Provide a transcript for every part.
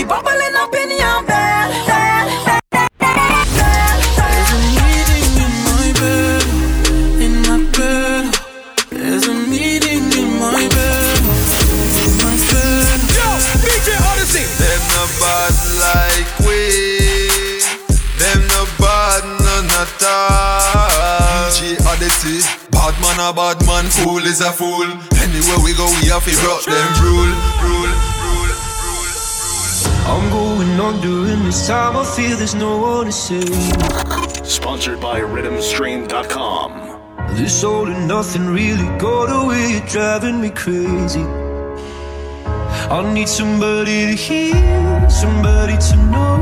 be bubbling up in your bed. a bad like we. Them no bad no natter. DJ Odyssey. Bad man, a bad man, fool is a fool. Anywhere we go, we have to rock them rule, rule, rule, rule, I'm going on during this time. I feel there's no one to save. Sponsored by RhythmStream.com. This all and nothing really got away, driving me crazy. I need somebody to hear, somebody to know,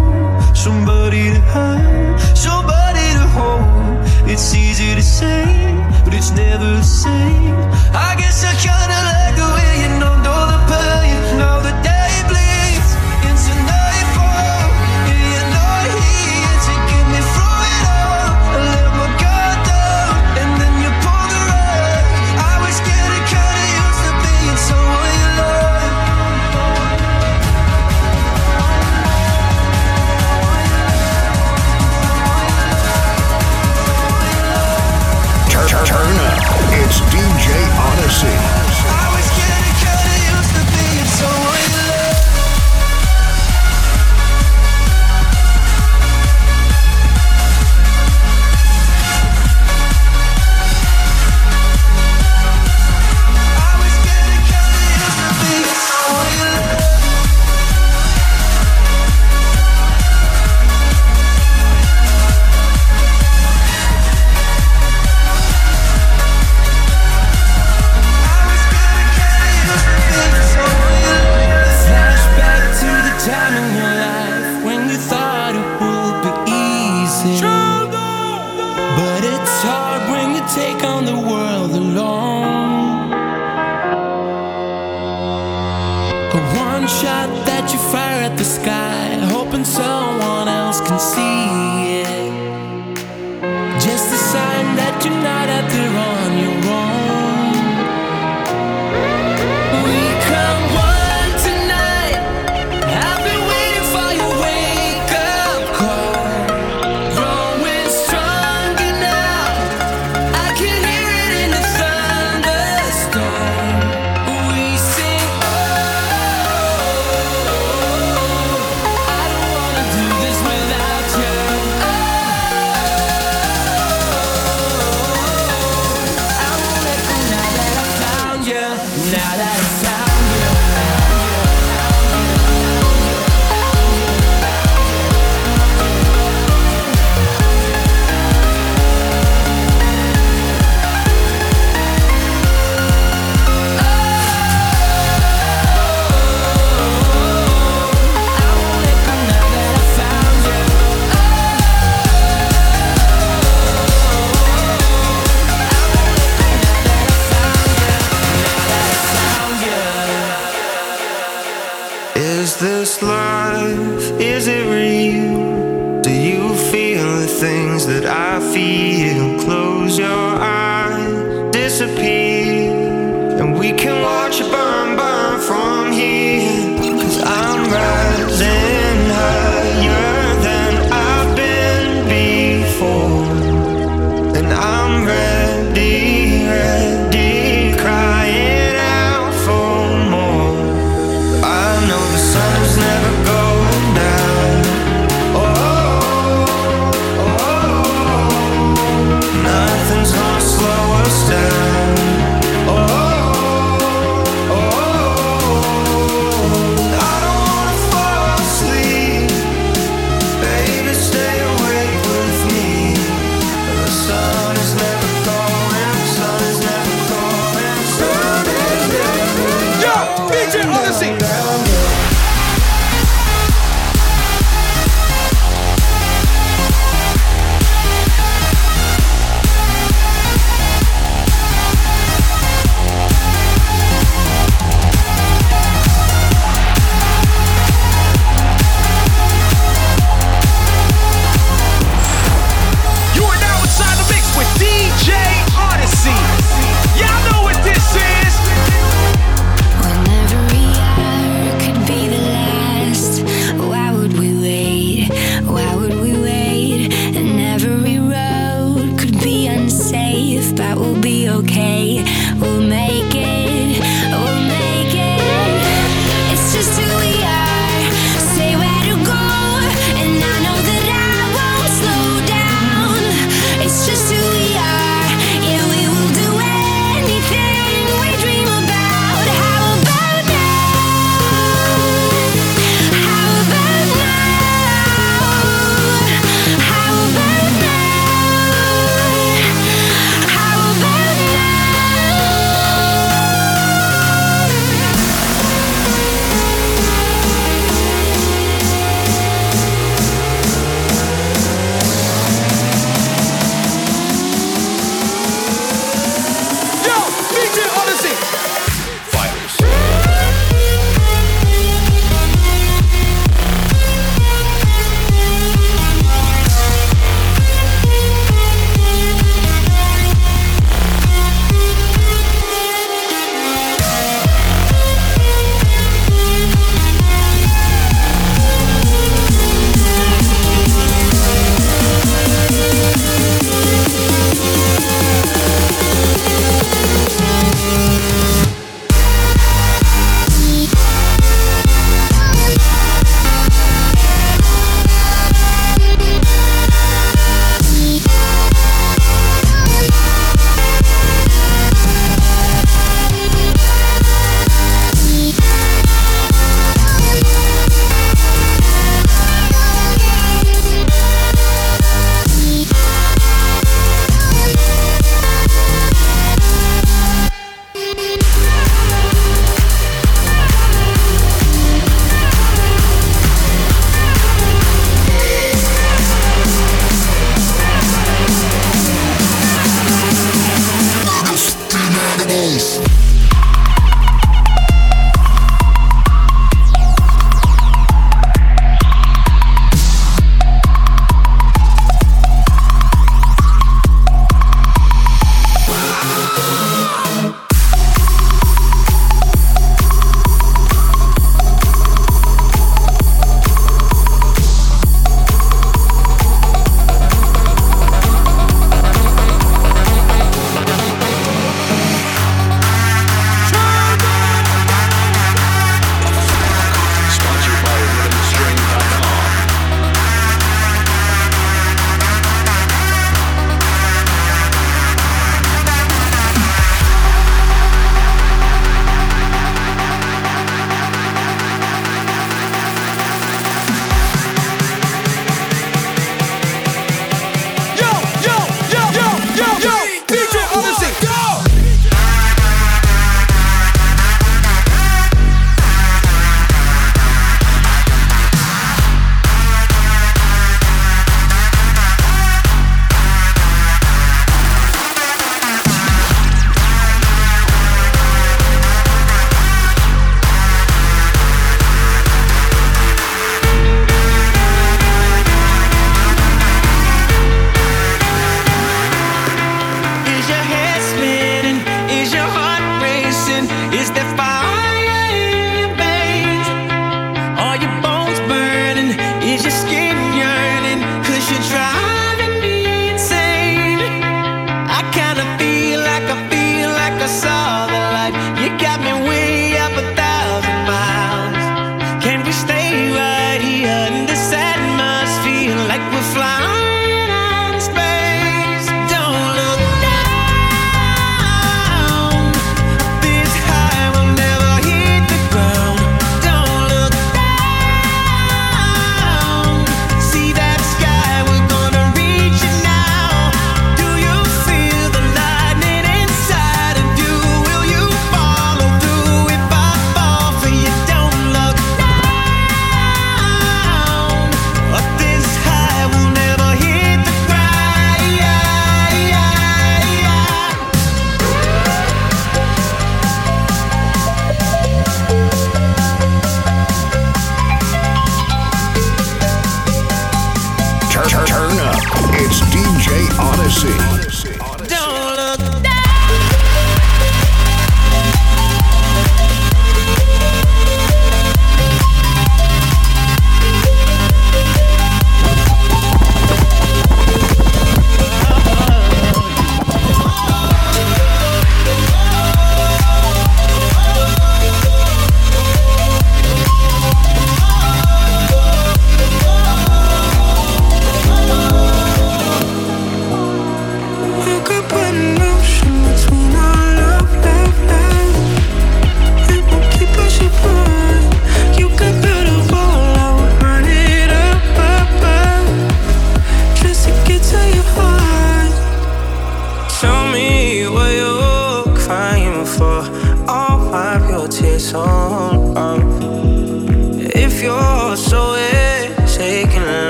somebody to have, somebody to hold. It's easy to say, but it's never the same. I guess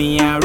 Me a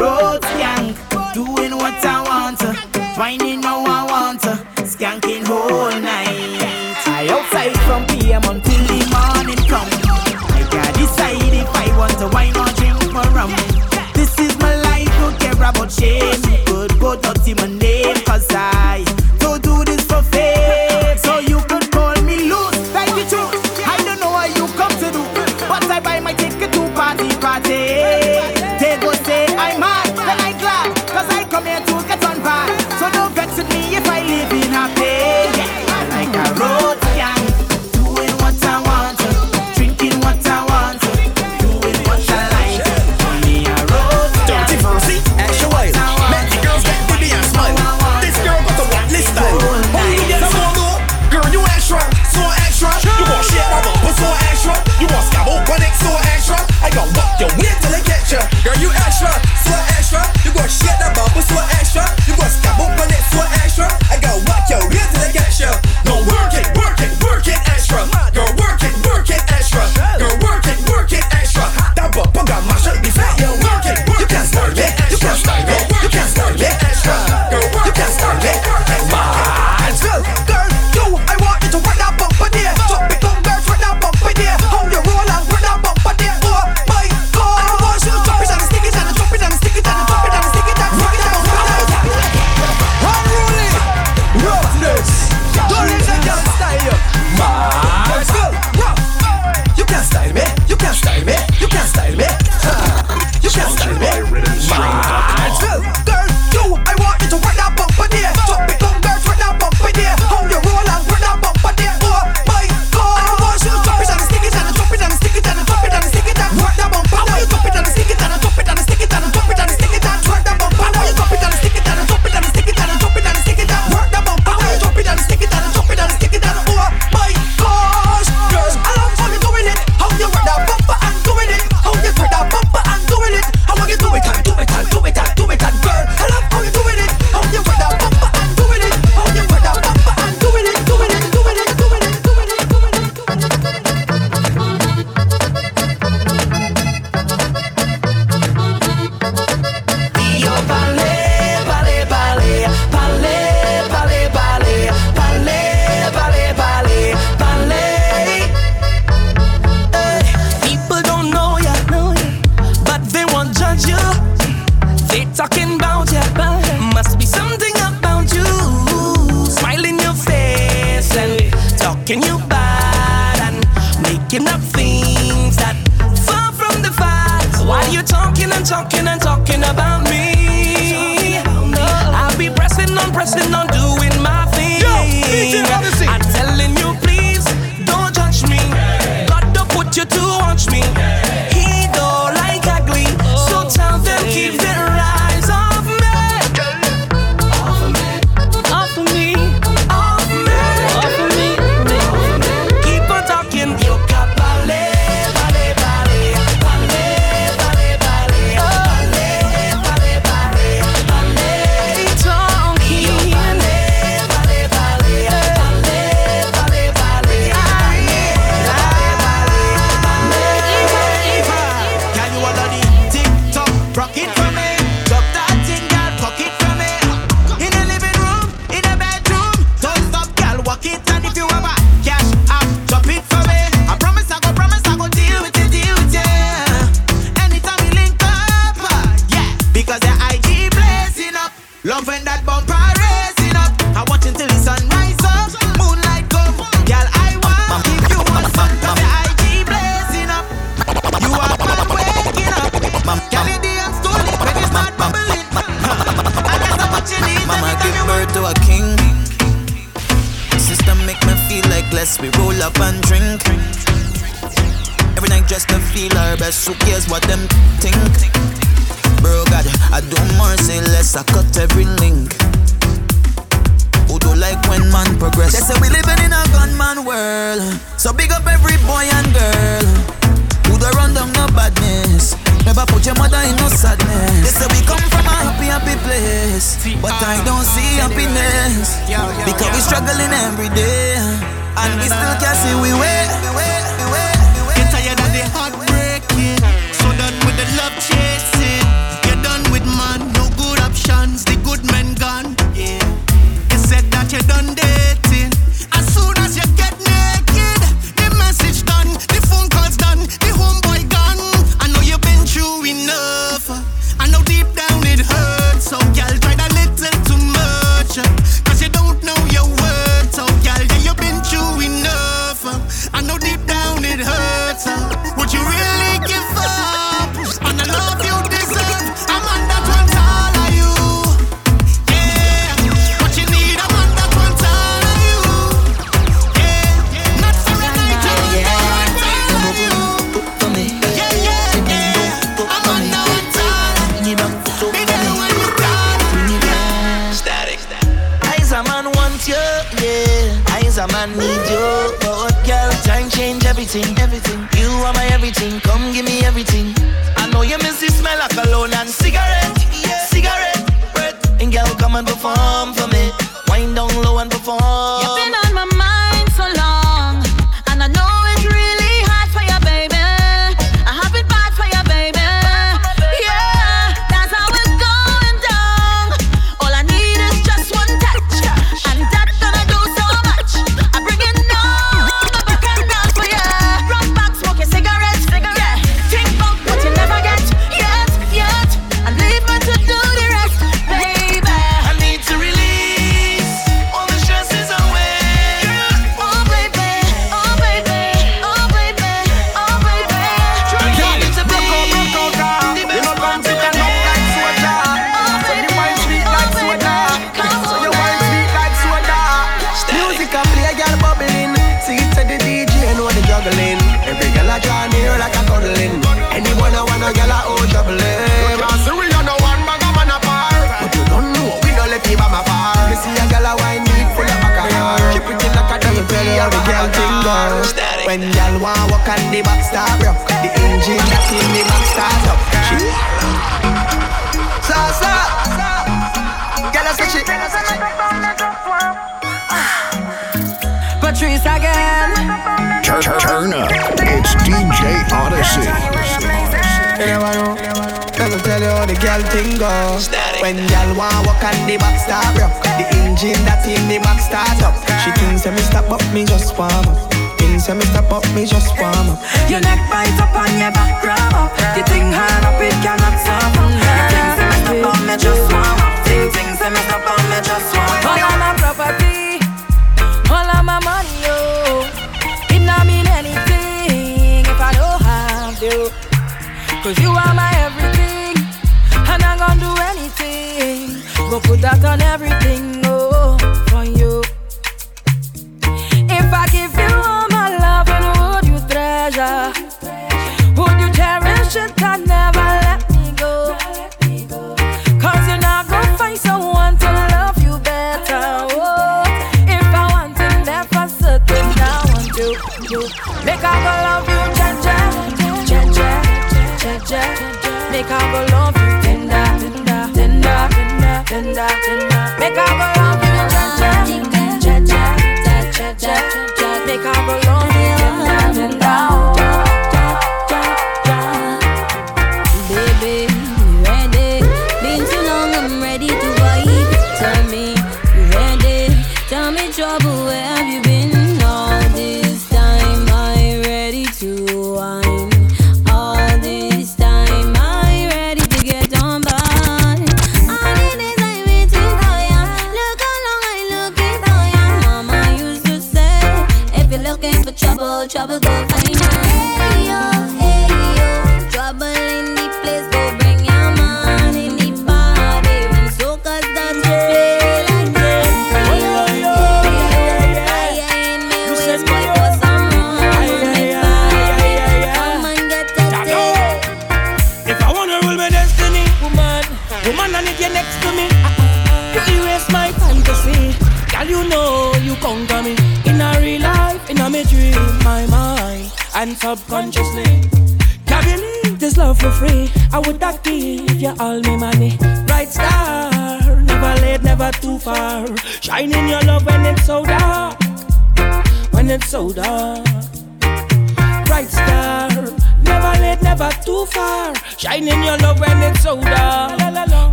I know deep down it hurts, so girl, try tried a little too much. When y'all want walk on the back star The engine that in the back up. She ah. Patrice again. Turn, turn up. It's DJ Odyssey. Let me tell you how the girl thing go. Static. When y'all want walk on the back start up The engine that in the back start up. She thinks that me stop but me just warm up things Say me step up, me just warm up. Your neck bite up on your back rub up. You think hard up, it cannot suffer Things say me step up, me just warm up. Things, things say me step up, me just warm up. All of my property All of my money, oh It not mean anything If I don't have you. Cause you are my everything And I'm gonna do anything. Go put that on everything. Chicago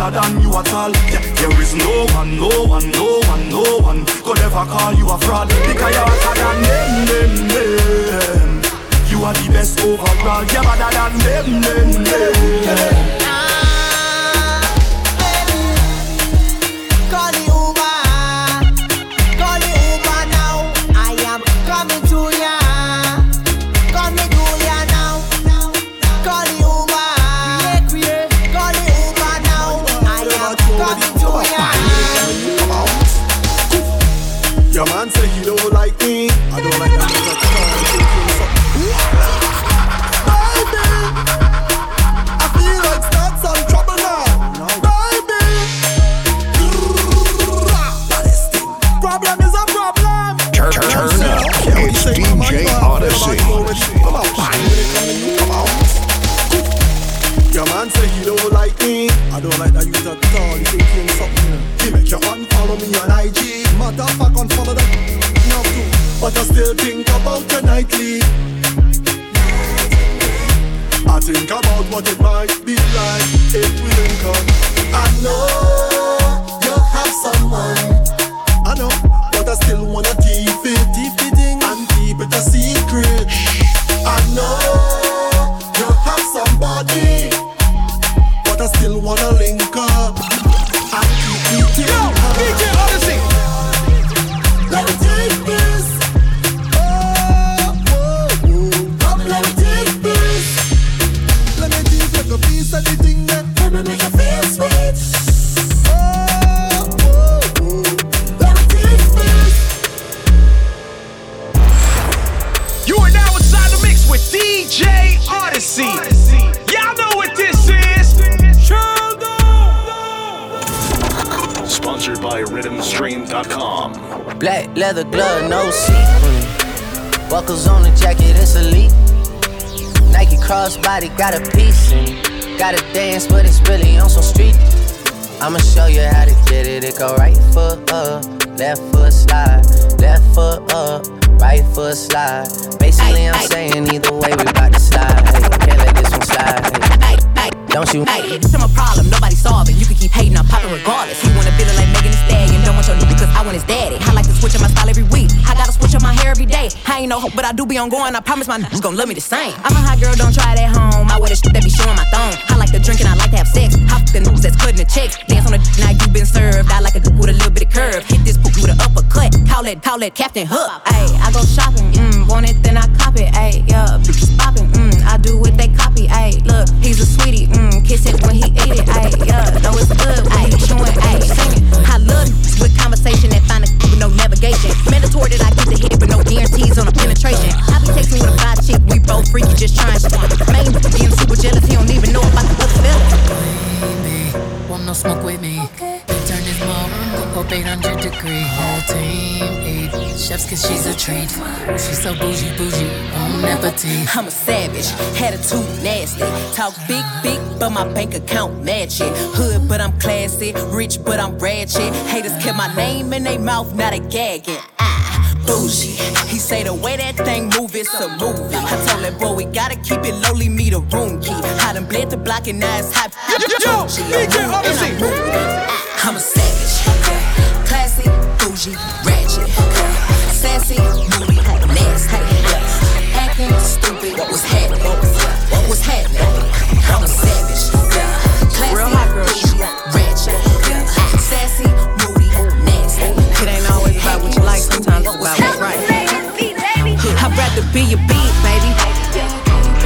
other than you at all. Yeah, there is no one, no one, no one, no one could ever call you a fraud because you're hotter than them, them, them. You are the best overall. You're yeah, better than them, them, them. Think about what it might be like if we link up Black leather glove, no sequin. Buckles on the jacket, it's elite. Nike crossbody got a piece in. Gotta dance, but it's really on some street. I'ma show you how to get it. It go right foot up, left foot slide, left foot up, right foot slide. Basically, I'm saying either way, we bout to slide. Can't let this one slide. Don't you? Hey, it's a problem, nobody solving. You can keep hating, I'm popping regardless. He wanna feel it like Megan Thee Stallion. Don't want your nigga cause I want his daddy. I like to switch up my style every week. I gotta switch up my hair every day. I ain't no hope, but I do be on going. I promise my niggas gon' love me the same. I'm a hot girl, don't try it at home. I wear the shit that be showing my thong. I like to drink and I like to have sex. I fuck the niggas that's cutting the checks. Dance on the d- now you been served. I like a dick with a little bit of curve. Hit this poop with an uppercut. Call it, call it Captain Hook. Ayy, I go shopping, mm, want it, then I cop it. Ayy, yeah, bitches popping, mm, I do what they copy. Ayy, look, he's a sweetie, mm, Mm, kiss it when he eat it. Ayy, yeah, know it's good when he chewing. Ayy, sing it. I love it with conversation that find a with no navigation. Mandatory that I get the hit, but no guarantees on the penetration. I be texting with a fly chick, we both freaky, just trying shit. Main being super jealous, he don't even know about the other feelings. Want no smoke with me? Turn this mom up 800 degree. Whole team chefs cause she's a treat. She's so bougie, bougie, on appetit. I'm a savage, attitude nasty. Talk big, big, but my bank account match it. Hood, but I'm classy. Rich, but I'm ratchet. Haters kept my name in their mouth, not a gagging. Ah, bougie. He say the way that thing move, it's a movie. I told that boy we gotta keep it lowly, me the room key. I done bled the block and now it's hot. Yo, DJ Odyssey. I'm a savage. Classy, bougie. Sassy, nasty. Acting stupid, what's happening? What's happening? I'm a savage. Classy, Real hot girl. ratchet. Sassy, moody, nasty. It ain't always about what you like, sometimes it's about what's right. I'd rather be a big baby.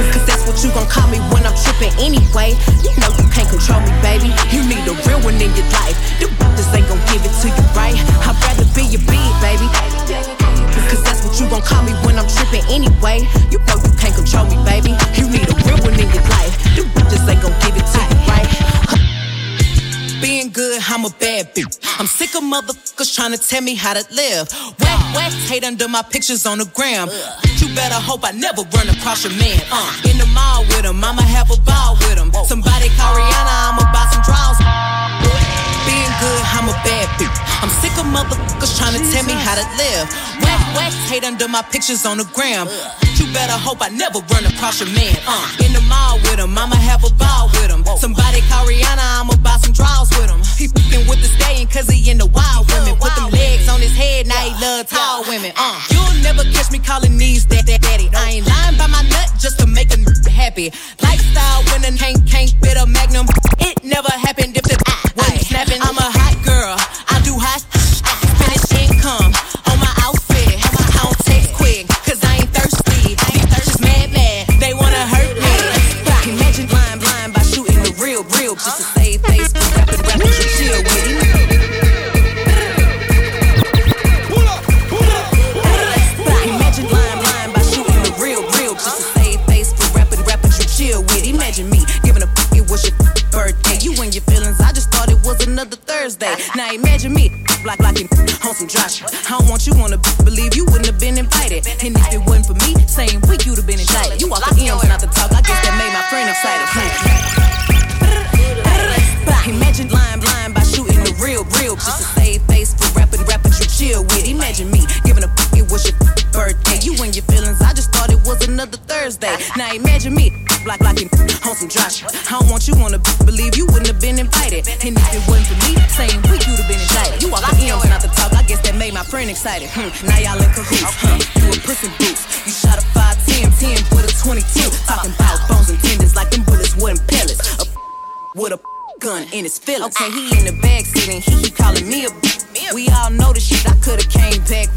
Cause that's what you gon' call me when I'm trippin' anyway. You know you can't control me, baby. You need a real one in your life. The bitches ain't gon' give it to you right. I'd rather be a big baby. Gon' call me when I'm trippin' anyway. You know you can't control me, baby. You need a real one in your life. The bitches ain't gon' give it to you right. Being good, I'm a bad bitch. I'm sick of motherfuckers trying to tell me how to live. Whack, whack, hate under my pictures on the gram. You better hope I never run across your man. Uh, in the mall with him, I'ma have a ball with him. Somebody call Rihanna, I'ma buy some draws. Good, I'm a bad bitch. I'm sick of motherfuckers trying to tell me how to live. Whack, whack, hate under my pictures on the gram. You better hope I never run across your man. Uh, in the mall with him, I'ma have a ball with him. Somebody call Rihanna, I'ma buy some draws with him. He fucking with the stallion cause he in the wild women. Put them legs on his head, now he love tall women. Uh, you'll never catch me calling these that, that daddy. I ain't lying by my nut just to make a happy. Lifestyle when a can't can't fit a magnum. It never happened if the wasn't snapping. I'm a hot girl. Invited. And if it wasn't for me, same week you'd have been indicted. You walk the M's not the talk. I guess that made my friend excited. Imagine lying blind by shooting the real, real. Just to save face for rapping, rapping, you chill with. Imagine me giving a f- it was your birthday. You and your feelings, I just thought it was another Thursday. Now imagine me block blocking on some shit. I don't want you wanna believe you wouldn't have been invited. And if it wasn't for me, same week you'd have been indicted. You walk the M's not the talk. I guess that made my friend excited. Hmm. Now y'all Okay, he in the backseat and he keep calling me a b- We all know the shit I could've came back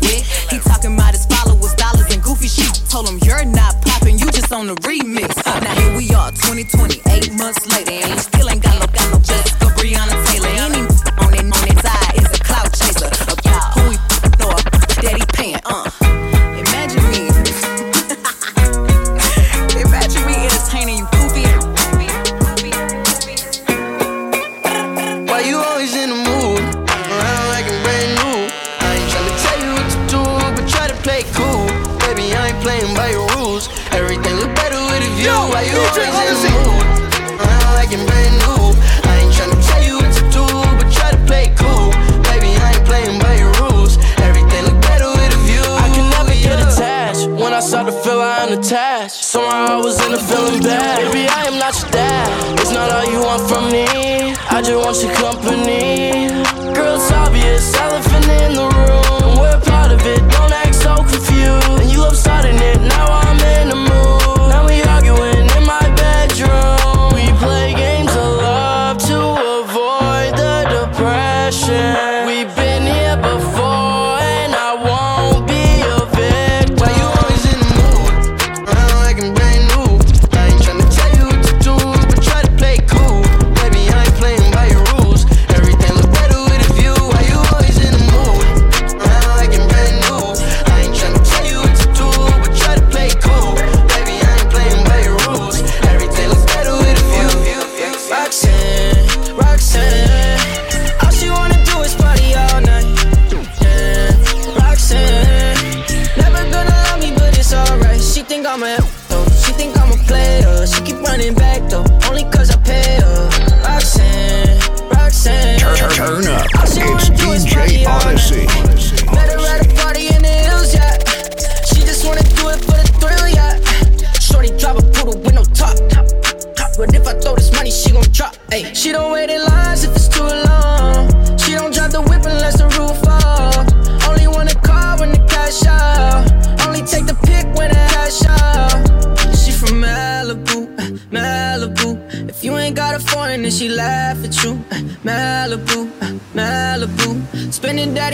start to feel I am attached. Somehow I was in a feeling bad. Maybe I am not your dad. It's not all you want from me. I just want your company. Girl, it's obvious, elephant in the room. We're part of it, don't act so confused. And you love starting it now.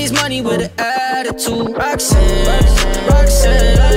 Spending money with an attitude. Roxanne, Roxanne.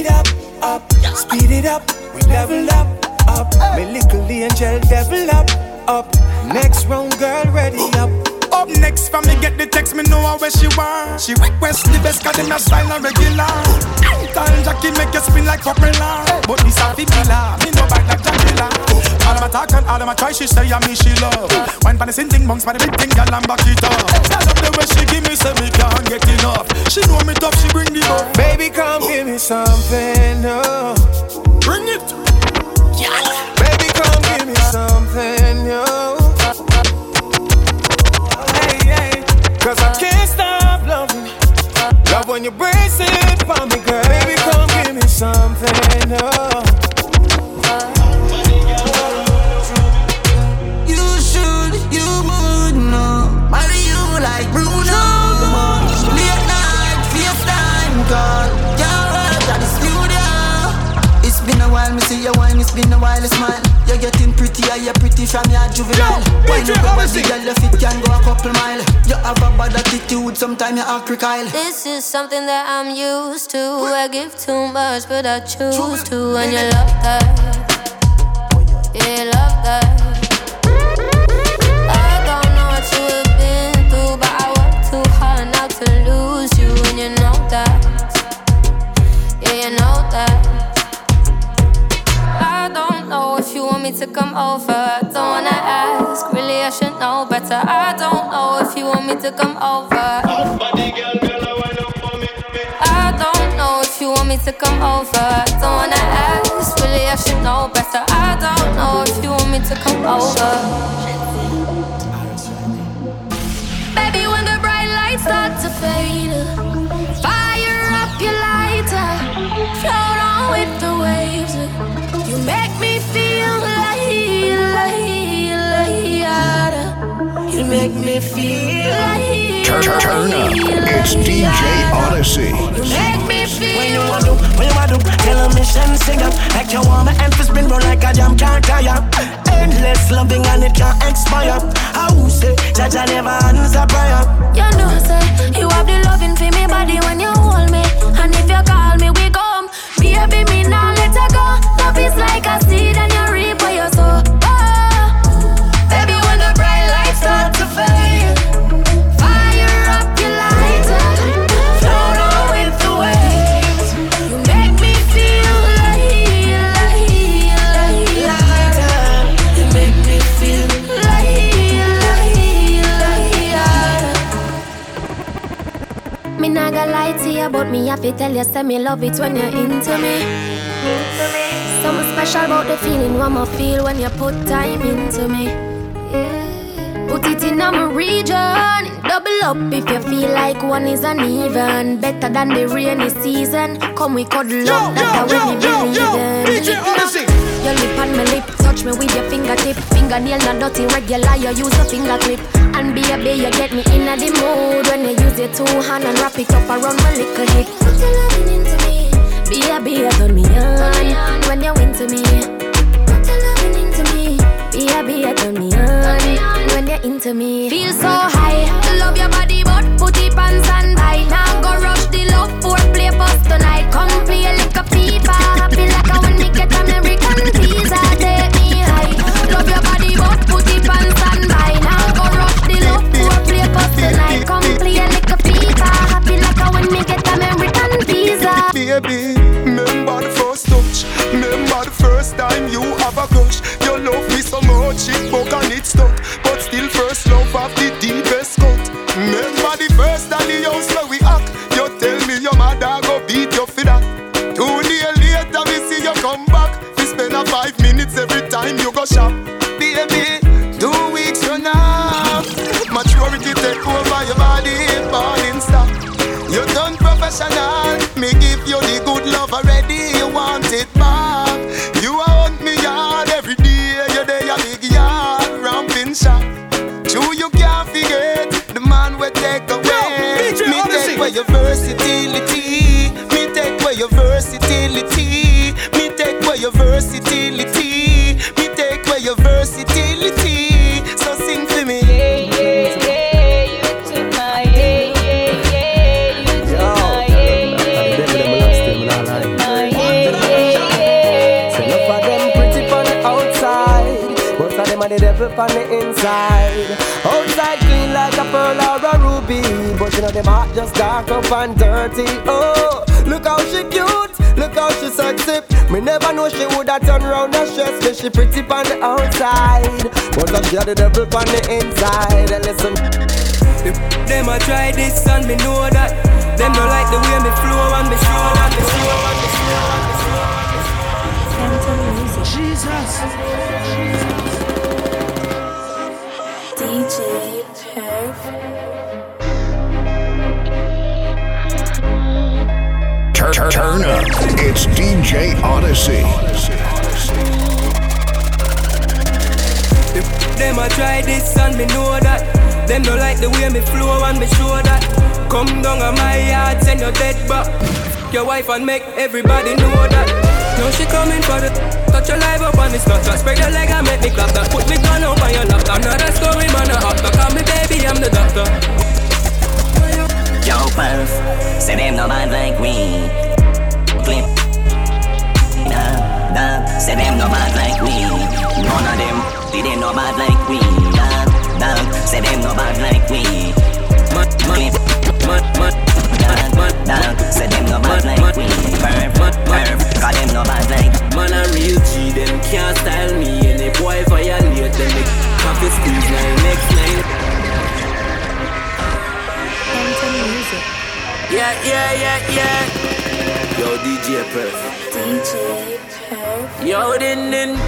It up, up. Speed it up, we level up, up. Me little angel, devil up, up. Next round, girl, ready up. Up next, for me get the text, me know where she want. She request the best, cause them a style and regular. Tall Jackie make you spin like popular. But this a fibula, me no bite like Jackilla. All of my talk and all of my try, she say I me she love. Wine pan the same thing, bunks pan the big thing, girl and back it up. I love the way she give me, say me can't get enough. She know me tough, she bring the up. Baby, come give me something new. Bring it. Baby, come give me something new. Hey, hey. Cause I can't stop loving. Love when you brace it for me, girl. Baby, come give me something new. It's been a while, you smile. You're getting prettier, you're pretty from your juvenile. Why you go body, girl, your fit can go a couple mile. You have a bad attitude, sometimes you act crocodile. This is something that I'm used to. I give too much, but I choose to. And you love that. Yeah, you love that. I don't know what you have been through, but I work too hard not to lose you. And you know that. Yeah, you know that. Me to come over. Don't wanna ask. Really, I should know better. I don't know if you want me to come over. I don't know if you want me to come over. Don't wanna ask. Really, I should know better. I don't know if you want me to come over. Baby, when the bright lights start to fade, uh, make me feel like turn, turn, up. It's DJ Odyssey. Make me feel when you want to, when you want to, tell sing up like you want spin roll like a jam can't tire. Endless loving and it can't expire. I will say that I never answer prayer. You know, say you have the loving for me body when you hold me, and if you call me, we come. Baby, me now let her go. Love is like a seed and you reap. Fi tell you, say me love it when you're into me. Something special about the feeling one more feel when you put time into me. Put it in a region, double up if you feel like one is uneven. Better than the rainy season. Come we cuddle up, that's how we believe in. Your lip on my lip, touch me with your fingertip. Fingernail not dirty, regular. You use a finger clip, and baby you get me in a the mood when you use your two hand and wrap it up around my little hip. Put your loving into me, baby you turn me on when you into me. Put your loving into me, baby you turn me on when you're into me. Feel so high, love your body but put it on. The devil on the inside. And listen. Them a try this and me know that Them don't like the way me flow and me show and me flow and me flow and me Jesus. DJ Turn, turn, turn up. It's DJ Odyssey. Them a try this and me know that. Them don't like the way me flow and me show that. Come down on my yard, send your dead back. Your wife and make everybody know that. Now she coming for the Touch your life up on the Snapchat Spread your leg and make me clap that. Put me gun up on your lap. Another story man a actor Call me baby, I'm the doctor. Yo, Perf, say them no bad like we. Nah, nah, say them no bad like we. None of them, they them no bad like we. Nah, nah, say them no bad like we. Clip. Nah, nah, say them no bad like we. Perf, perf, cause them no bad like. Man a real G, them can't style me Any boy violate them, they coffee squeeze line Next line Yeah, yeah, yeah, yeah. Yo, DJ Perf. DJ Perf. Yo.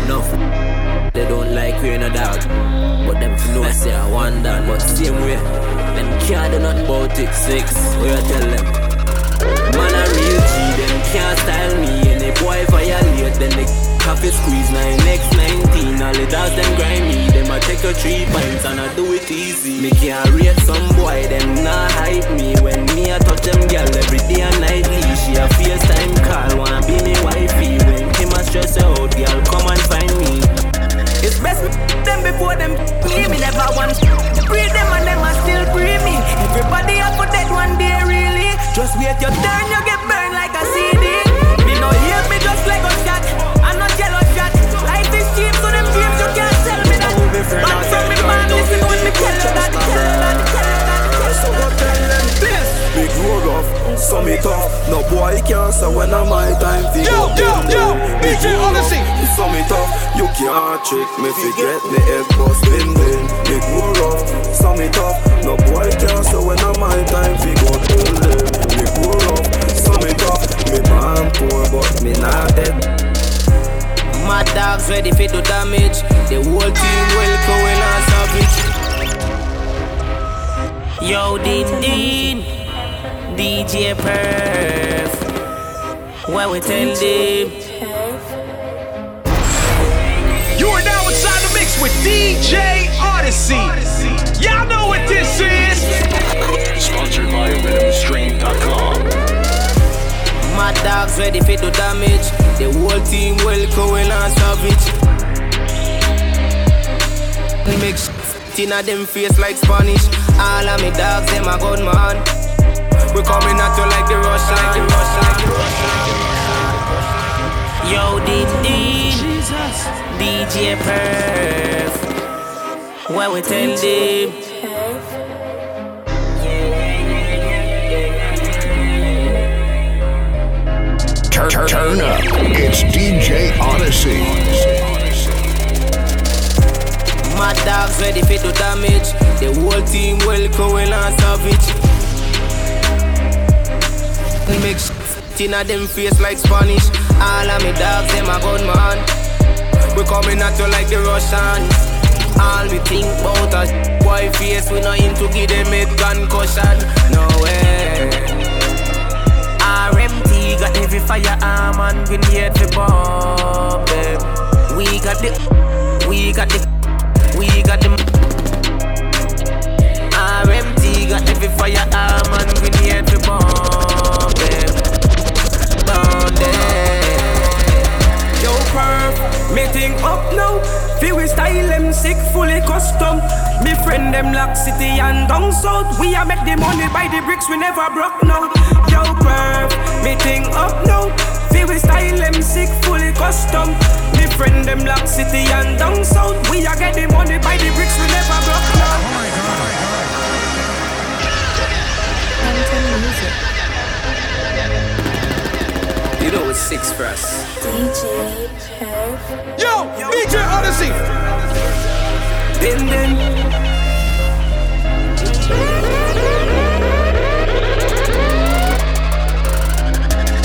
No, f- they don't like you in a dog. But them know say I want. But same way, them can't do nothing about it. Six, what you tell them? Man a real G, them can't style me. Any boy violate, then they coffee squeeze nine next 19. All the dogs them grind me. Them a take your three pints and I do it easy. Me can't rate some boy, them not hype me. When me a touch them girl every day and nightly. She a FaceTime call, wanna be me wifey. When him stress out, girl come and find me. It's best them before them me. Me never want breathe them and them a still breathe me. Everybody up for that one day really. Just wait your turn, you get so me tough. No boy can't say when I'm my time. Yo, yo, yo, DJ Odyssey. So me tough. You can't trick me, forget me, head boss, win win. Me cool off, so me tough. No boy can't say when I'm my time. We go cool them. Me cool off, so me tough. Me man poor, but me not dead. My dogs ready for the damage. The whole team well going on savage. Yo, Dean Dean. DJ Perf. Where we tell them. You are now inside the mix with DJ Odyssey. Y'all know what this is. Sponsored by RhythmStream.com. My dogs ready for the damage. The whole team well going on savage. Mix Tina them face like Spanish. All of me dogs, them a good man. We coming at you like the Russian. Like the Russian, like the Russian. Yo, Dean Jesus. DJ Perf. Where we tell them. Turn, turn, turn up. It's DJ Odyssey. My dogs ready for the damage. The whole team well going on savage. Mix Tina them face like Spanish. All of me dogs, them a good man. We coming at you like the Russians. All we think about us boy face, we not into give them a concussion. No way. RMT got heavy firearm and grenade for bomb them. We got the, we got the, we got them. RMT got heavy firearm and grenade for bomb perf, me think up now. Feel we style them sick, fully custom. Me friend them lock city and down south. We a make the money by the bricks, we never broke now. Yo, perf, me think up now. Feel we style them sick, fully custom. Me friend them lock city and down south. We a get the money by the bricks, we never broke now. You know it's six for us. DJ Perf. Yo, DJ Odyssey. Din din.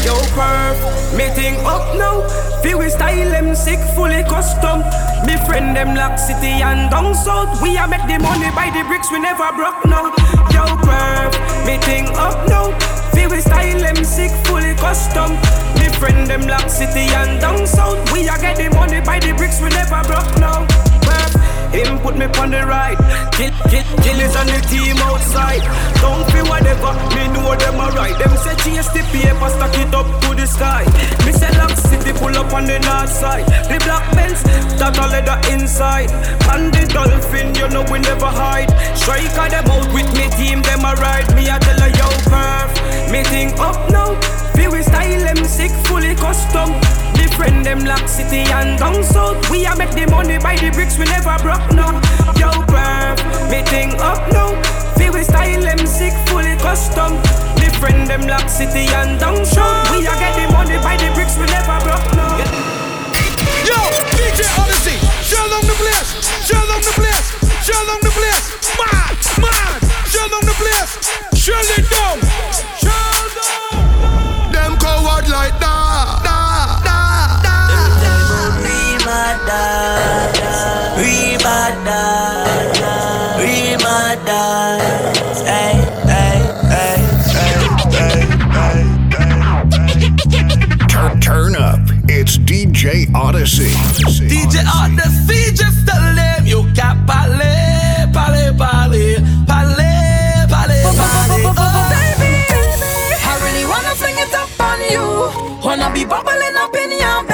Yo, perf, me think up now. Feel we style them sick, fully custom. Me friend them lock city and down south. We a make the money by the bricks, we never broke now. Yo, perf, me think up now. We style them sick, fully custom. Friend them lock city and down south. We a get the money by the bricks, we never broke now. Him put me on the right. Kill, kill, kill is on the team outside. Don't feel whatever, me know them alright. Them say chase the paper, stack it up to the sky. Me say lock city pull up on the north side. The black belts, that all leather inside. And the dolphin, you know we never hide. Strike at them out with me team, them a ride. Me a tell a yo perf, me think up now. Feel we style them sick, fully custom. Different them lock city and down south. We a make the money by the bricks, we never broke now. Yo, perf, me think up now. Feel we style them sick, fully custom. Friend them lock city and down south. We a get the money by the bricks, we never broke now. Yo, DJ Odyssey. Shell on the place. Shell on the place. Shell on the place. Man, man. Shell on the place. Shell it down. Shell down. Them coward like that, that, that, that. Real bad dog, real bad dog, real bad. Hey, hey, DJ Odyssey. DJ Odyssey, just tell them you can't parler, parler, parler, parler, parler, parler. Oh, baby, I really wanna fling it up on you. Wanna be bubbling up in your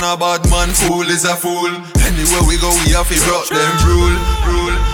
Man a bad man, fool is a fool. Anywhere we go, we have to rock them rule, rule.